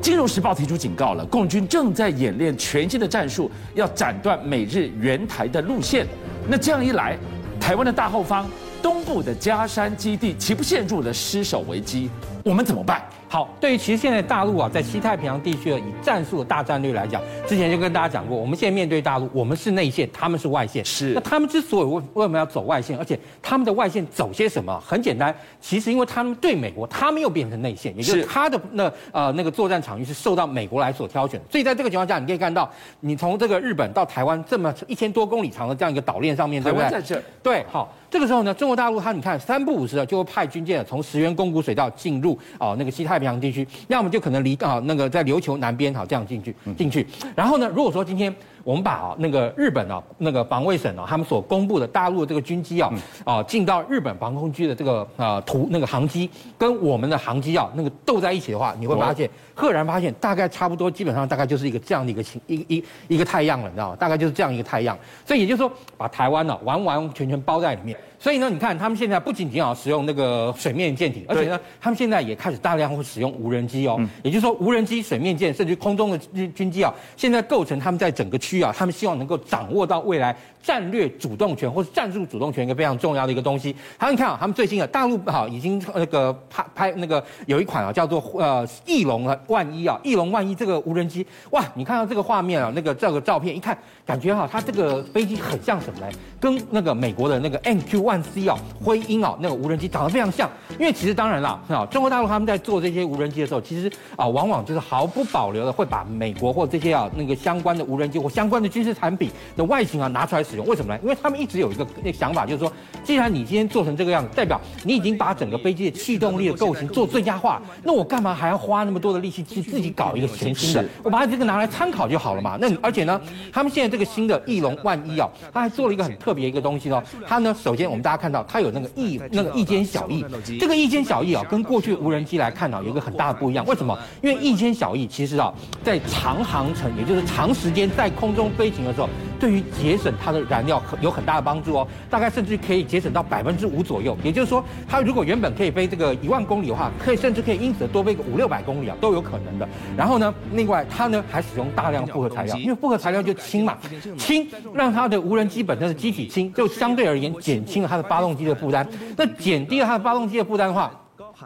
金融时报提出警告了，共军正在演练全新的战术，要斩断美日援台的路线。那这样一来，台湾的大后方，东部的嘉山基地岂不陷入了失守危机？我们怎么办？好，对于其实现在大陆啊，在西太平洋地区的以战术的大战略来讲，之前就跟大家讲过，我们现在面对大陆，我们是内线，他们是外线。是。那他们之所以为为什么要走外线，而且他们的外线走些什么？很简单，其实因为他们对美国，他们又变成内线，也就是他的那呃那个作战场域是受到美国来所挑选。所以在这个情况下，你可以看到，你从这个日本到台湾这么一千多公里长的这样一个岛链上面，对不对？在这。对，好。这个时候呢，中国大陆它你看三不五时的就会派军舰从石垣宫古水道进入啊那个西太平洋地区，那我们就可能离啊那个在琉球南边好这样进去进去。然后呢，如果说今天我们把啊那个日本啊那个防卫省啊他们所公布的大陆的这个军机啊啊进到日本防空区的这个啊图那个航机跟我们的航机啊那个斗在一起的话，你会发现赫然发现大概差不多，基本上大概就是一个这样的一个情一一一个太阳了，你知道吗？大概就是这样一个太阳。所以也就是说，把台湾呢完完全全包在里面。所以呢，你看他们现在不仅仅要使用那个水面舰艇，而且呢，他们现在也开始大量会使用无人机哦。也就是说，无人机、水面舰，甚至空中的军军机啊，现在构成他们在整个区啊，他们希望能够掌握到未来战略主动权或是战术主动权一个非常重要的一个东西。好，你看啊，他们最近啊，大陆哈已经那个拍拍那个有一款啊叫做呃翼龙啊万一啊翼龙万一这个无人机，哇，你看到这个画面啊，那个这个照片一看，感觉哈，它这个飞机很像什么呢？跟那个美国的那个 MQ 万 C 啊，灰鹰啊，那个无人机长得非常像。因为其实当然啦，啊，中国大陆他们在做这些无人机的时候，其实啊，往往就是毫不保留的会把美国或这些啊那个相关的无人机或相关的军事产品的外形啊拿出来使用。为什么呢？因为他们一直有一个那个想法，就是说，既然你今天做成这个样子，代表你已经把整个飞机的气动力的构型做最佳化，那我干嘛还要花那么多的力气去自己搞一个全新的？我把它这个拿来参考就好了嘛。那而且呢，他们现在这个新的翼龙万一啊，他还做了一个很特别一个东西哦。它呢，首先我们大家看到它有那个翼那个翼尖小翼，这个翼尖小翼啊，跟过去无人机来看啊，有一个很大的不一样。为什么？因为翼尖小翼其实啊，在长航程，也就是长时间在空中飞行的时候，对于节省它的燃料有很大的帮助哦。大概甚至可以节省到百分之五左右。也就是说，它如果原本可以飞这个一万公里的话，可以甚至可以因此多飞个五六百公里啊，都有可能的。然后呢，另外它呢还使用大量复合材料，因为复合材料就轻嘛，轻让它的无人机本身的机体轻，就相对而言减轻了它的发动机的负担。那减低了它的发动机的负担的话，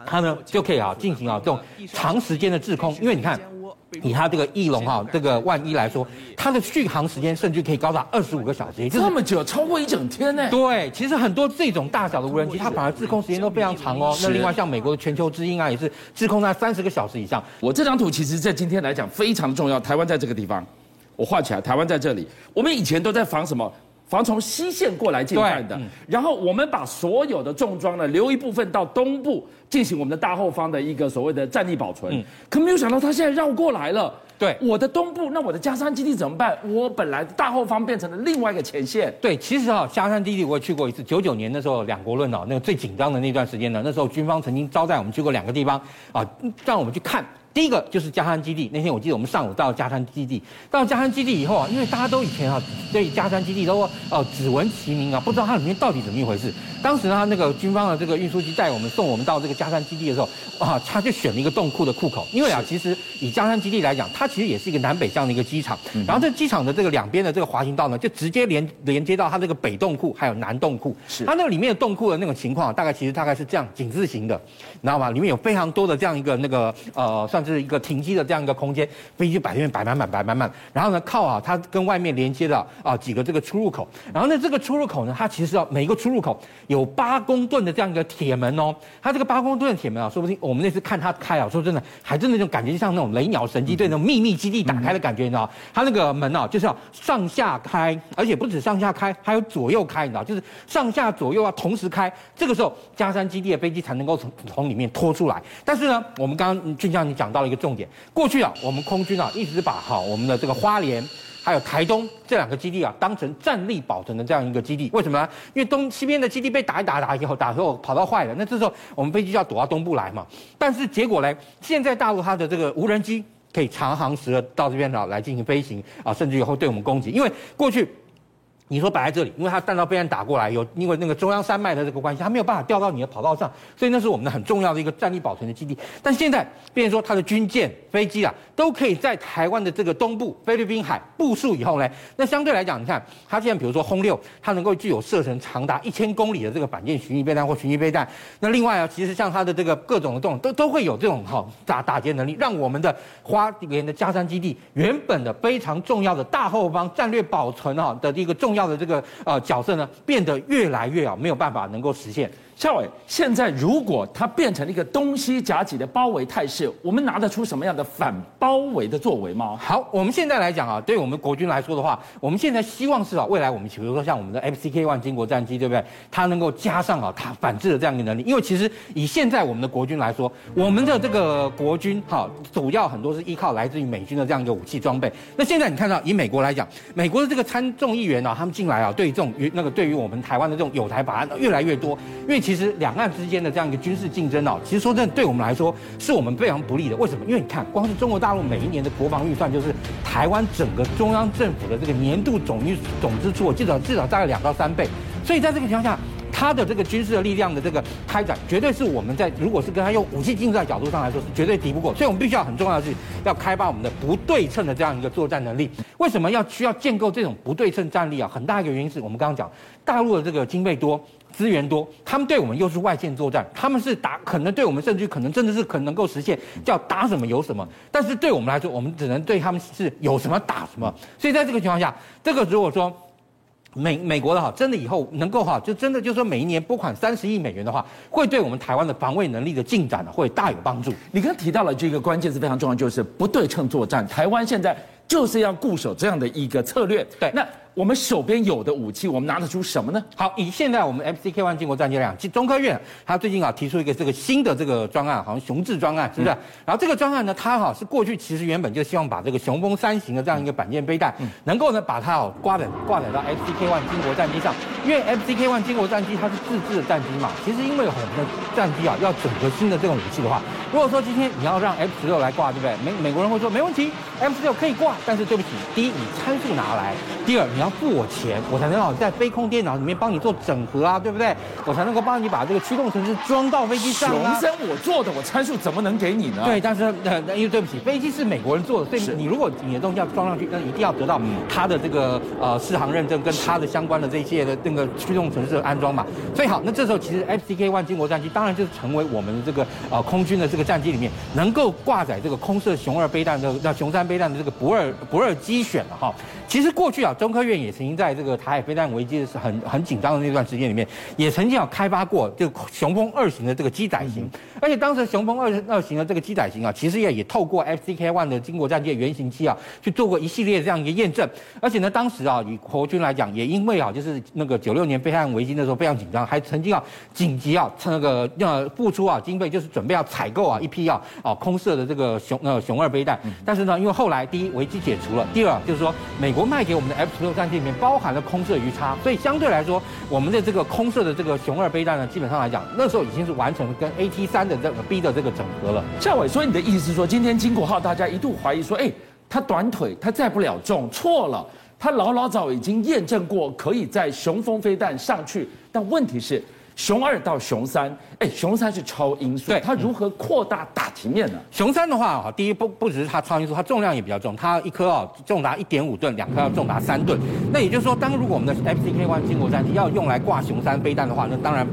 它呢就可以啊进行啊这种长时间的滞空。因为你看，以它这个翼龙哈这个万一来说，它的续航时间甚至可以高达二十五个小时，也就是这么久，超过一整天呢。对，其实很多这种大小的无人机，它反而滞空时间都非常长哦。那另外像美国的全球之鹰啊，也是滞空在三十个小时以上。我这张图其实在今天来讲非常重要。台湾在这个地方，我画起来，台湾在这里。我们以前都在防什么？防从西线过来进犯的，然后我们把所有的重装呢留一部分到东部进行我们的大后方的一个所谓的战力保存。可没有想到他现在绕过来了。对，我的东部，那我的加山基地怎么办？我本来大后方变成了另外一个前线。对，其实啊，加山基地我也去过一次，九九年的时候两国论啊，那个最紧张的那段时间呢，那时候军方曾经招待我们去过两个地方啊，让我们去看。第一个就是加山基地，那天我记得我们上午到加山基地，到加山基地以后啊，因为大家都以前啊对加山基地都哦只闻其名啊，不知道它里面到底怎么一回事。当时呢，他那个军方的这个运输机带我们送我们到这个加山基地的时候，啊，他就选了一个洞库的库口，因为啊，其实以加山基地来讲，它其实也是一个南北向的一个机场，然后这机场的这个两边的这个滑行道呢，就直接连连接到它这个北洞库还有南洞库。是它那个里面的洞库的那种情况，大概其实大概是这样井字形的，你知道吗？里面有非常多的这样一个那个呃算。是一个停机的这样一个空间，飞机摆面摆满满摆满满，然后呢靠啊，它跟外面连接的啊几个这个出入口，然后呢这个出入口呢，它其实啊每一个出入口有八公吨的这样一个铁门哦，它这个八公吨的铁门啊，说不定我们那次看它开啊，说真的，还真的那种感觉就像那种雷鸟神机队那种秘密基地打开的感觉，你知道？它那个门啊就是要上下开，而且不止上下开，还有左右开，你知道？就是上下左右要同时开，这个时候加山基地的飞机才能够从从里面拖出来。但是呢，我们刚刚就像你讲。到了一个重点，过去啊，我们空军啊一直把哈我们的这个花莲还有台东这两个基地啊当成战力保存的这样一个基地，为什么呢？因为东西边的基地被打一打打以后，打之后跑到坏了，那这时候我们飞机就要躲到东部来嘛。但是结果呢，现在大陆它的这个无人机可以长航时的到这边来来进行飞行啊，甚至以后对我们攻击，因为过去。你说摆在这里，因为它弹道飞弹打过来，有因为那个中央山脉的这个关系，它没有办法掉到你的跑道上，所以那是我们的很重要的一个战力保存的基地。但现在，变成说它的军舰、飞机啊，都可以在台湾的这个东部菲律宾海部署以后呢，那相对来讲，你看它现在比如说轰六，它能够具有射程长达一千公里的这个反舰巡弋飞弹或巡弋飞弹。那另外啊，其实像它的这个各种的这种都都会有这种哈打打击能力，让我们的花莲的加山基地原本的非常重要的大后方战略保存哈的一个重要的这个呃。角色呢，变得越来越啊，没有办法能够实现。孝玮，现在如果它变成了一个东西夹击的包围态势，我们拿得出什么样的反包围的作为吗？好，我们现在来讲啊，对我们国军来说的话，我们现在希望是啊，未来我们比如说像我们的 FCK One 经国战机，对不对？它能够加上啊，它反制的这样一个能力。因为其实以现在我们的国军来说，我们的这个国军哈，主要很多是依靠来自于美军的这样一个武器装备。那现在你看到以美国来讲，美国的这个参众议员啊，他们进来啊，对这种那个对于我们台湾的这种友台法案越来越多，因为其实两岸之间的这样一个军事竞争哦，其实说真的，对我们来说是我们非常不利的。为什么？因为你看，光是中国大陆每一年的国防预算，就是台湾整个中央政府的这个年度总预总支出，我至少至少大概两到三倍。所以在这个情况下，它的这个军事的力量的这个开展，绝对是我们在如果是跟他用武器竞争的角度上来说，是绝对敌不过。所以我们必须要很重要的是要开发我们的不对称的这样一个作战能力。为什么要需要建构这种不对称战力啊？很大一个原因是我们刚刚讲，大陆的这个经费多。资源多，他们对我们又是外线作战，他们是打，可能对我们甚至可能真的是可能能够实现叫打什么有什么，但是对我们来说，我们只能对他们是有什么打什么。所以在这个情况下，这个如果说美美国的哈，真的以后能够哈，就真的就是说每一年拨款三十亿美元的话，会对我们台湾的防卫能力的进展呢，会大有帮助。你刚刚提到了这个关键是非常重要，就是不对称作战，台湾现在就是要固守这样的一个策略。对，那。我们手边有的武器，我们拿得出什么呢？好，以现在我们 FCK One 经国战机来讲，中科院他最近啊提出一个这个新的这个专案，好像雄志专案，是不是？嗯、然后这个专案呢，它哈是过去其实原本就希望把这个雄风三型的这样一个板件背带，嗯、能够呢把它哦挂载挂载到 FCK One 经国战机上，因为 FCK One 经国战机它是自制的战机嘛，其实因为我们的战机啊要整合新的这种武器的话，如果说今天你要让 F 十六来挂，对不对？美美国人会说没问题，F 十六可以挂，但是对不起，第一你参数拿来，第二你要付我钱。我才能好在飞控电脑里面帮你做整合啊，对不对？我才能够帮你把这个驱动程式装到飞机上啊。雄升我做的，我参数怎么能给你呢？对，但是呃，因为对不起，飞机是美国人做的，所以你如果你的东西要装上去，那一定要得到他的这个呃试航认证跟他的相关的这些的那个驱动程式的安装嘛。所以好，那这时候其实 FCK One 经国战机当然就是成为我们的这个呃空军的这个战机里面能够挂载这个空射熊二飞弹的那熊三飞弹的这个不二不二机选了哈。其实过去啊，中科院也曾经在这个台海飞弹危机的是很很紧张的那段时间里面，也曾经有开发过这个雄风二型的这个机载型，而且当时雄风二二型的这个机载型啊，其实也也透过 FCK One 的经国战机的原型机啊，去做过一系列这样一个验证。而且呢，当时啊，以国军来讲，也因为啊，就是那个九六年飞弹危机的时候非常紧张，还曾经啊紧急啊那个要付出啊经费，就是准备要采购啊一批啊啊空射的这个雄呃雄二飞弹。但是呢，因为后来第一危机解除了，第二就是说美国卖给我们的 F 十六战里面包含了空射鱼叉，所以相对来说，我们的这个空射的这个熊二飞弹呢，基本上来讲，那时候已经是完成了跟 AT 三的这个 B 的这个整合了。夏伟，所以你的意思是说，今天金国号大家一度怀疑说，哎，它短腿，它载不了重，错了，它老老早已经验证过可以在雄风飞弹上去，但问题是。雄二到熊三，哎，熊三是超音速，对，它如何扩大打击面呢？熊三的话啊，第一不不只是它超音速，它重量也比较重，它一颗啊重达一点五吨，两颗要重达三吨。那也就是说，当如果我们的 FCK One 经国战机要用来挂熊三飞弹的话，那当然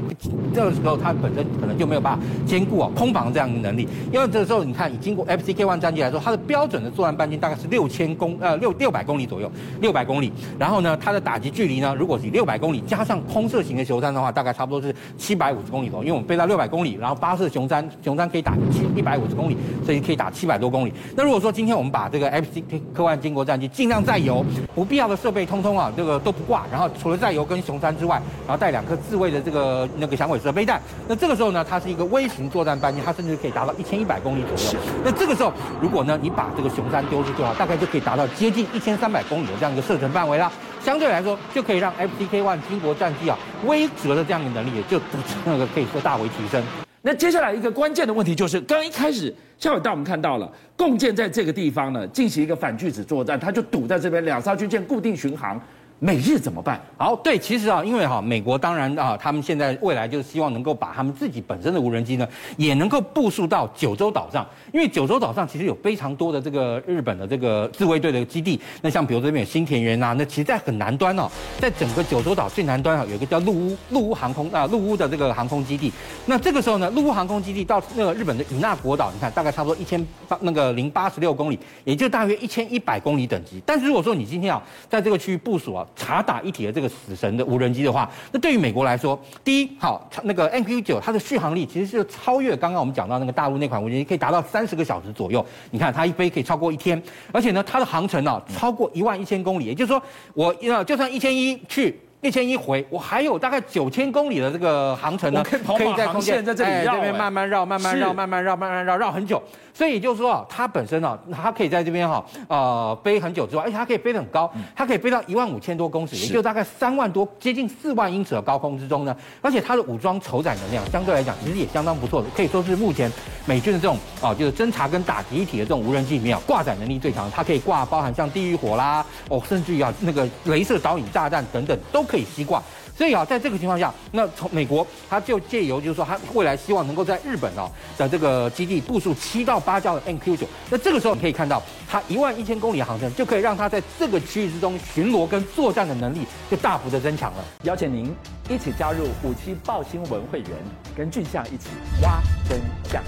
这个时候它本身可能就没有办法兼顾啊空防这样的能力，因为这个时候你看以经过 FCK One 战机来说，它的标准的作战半径大概是六千公呃六六百公里左右，六百公里。然后呢，它的打击距离呢，如果是六百公里加上空射型的熊三的话，大概差不多是。七百五十公里多，因为我们飞到六百公里，然后发射雄山，雄山可以打七一百五十公里，所以可以打七百多公里。那如果说今天我们把这个 FCK One 经国战机尽量载油，不必要的设备通通啊，这个都不挂，然后除了载油跟雄山之外，然后带两颗自卫的这个那个响尾蛇飞弹，那这个时候呢，它是一个微型作战半径，它甚至可以达到一千一百公里左右。那这个时候，如果呢你把这个雄山丢出去的话，大概就可以达到接近一千三百公里的这样一个射程范围啦。相对来说，就可以让 FCK One 经国战机啊，威慑的这样的能力也就那个可以说大为提升。那接下来一个关键的问题就是，刚一开始夏伟带我们看到了，共建在这个地方呢进行一个反拒止作战，它就堵在这边，两艘军舰固定巡航。美日怎么办？好，对，其实啊，因为哈，美国当然啊，他们现在未来就是希望能够把他们自己本身的无人机呢，也能够部署到九州岛上，因为九州岛上其实有非常多的这个日本的这个自卫队的基地。那像比如这边有新田园呐，那其实在很南端哦，在整个九州岛最南端啊，有一个叫陆屋陆屋航空啊陆屋的这个航空基地。那这个时候呢，陆屋航空基地到那个日本的与那国岛，你看大概差不多一千八那个零八十六公里，也就大约一千一百公里等级。但是如果说你今天啊，在这个区域部署啊。查打一体的这个死神的无人机的话，那对于美国来说，第一，好，那个 MQ 九它的续航力其实是超越刚刚我们讲到那个大陆那款无人机，可以达到三十个小时左右。你看它一飞可以超过一天，而且呢，它的航程呢超过一万一千公里，也就是说，我要就算一千一去。一千一回，我还有大概九千公里的这个航程呢，可以在空间在这里绕，哎，这边慢慢绕，慢慢绕，慢慢绕，慢慢绕，绕很久。所以也就是说啊，它本身啊，它可以在这边哈，呃，飞很久之外，而且它可以飞得很高，它可以飞到一万五千多公尺，也就大概三万多，接近四万英尺的高空之中呢。而且它的武装筹载能量相对来讲，其实也相当不错的，可以说是目前美军的这种啊，就是侦察跟打击一体的这种无人机里面啊，挂载能力最强。它可以挂包含像地狱火啦，哦，甚至于啊那个镭射导引炸弹等等都。可以吸挂，所以啊，在这个情况下，那从美国，他就借由就是说，他未来希望能够在日本啊的这个基地部署七到八架的 MQ 九。那这个时候你可以看到，它一万一千公里航程，就可以让它在这个区域之中巡逻跟作战的能力就大幅的增强了。邀请您一起加入五七报新闻会员，跟俊相一起挖真相。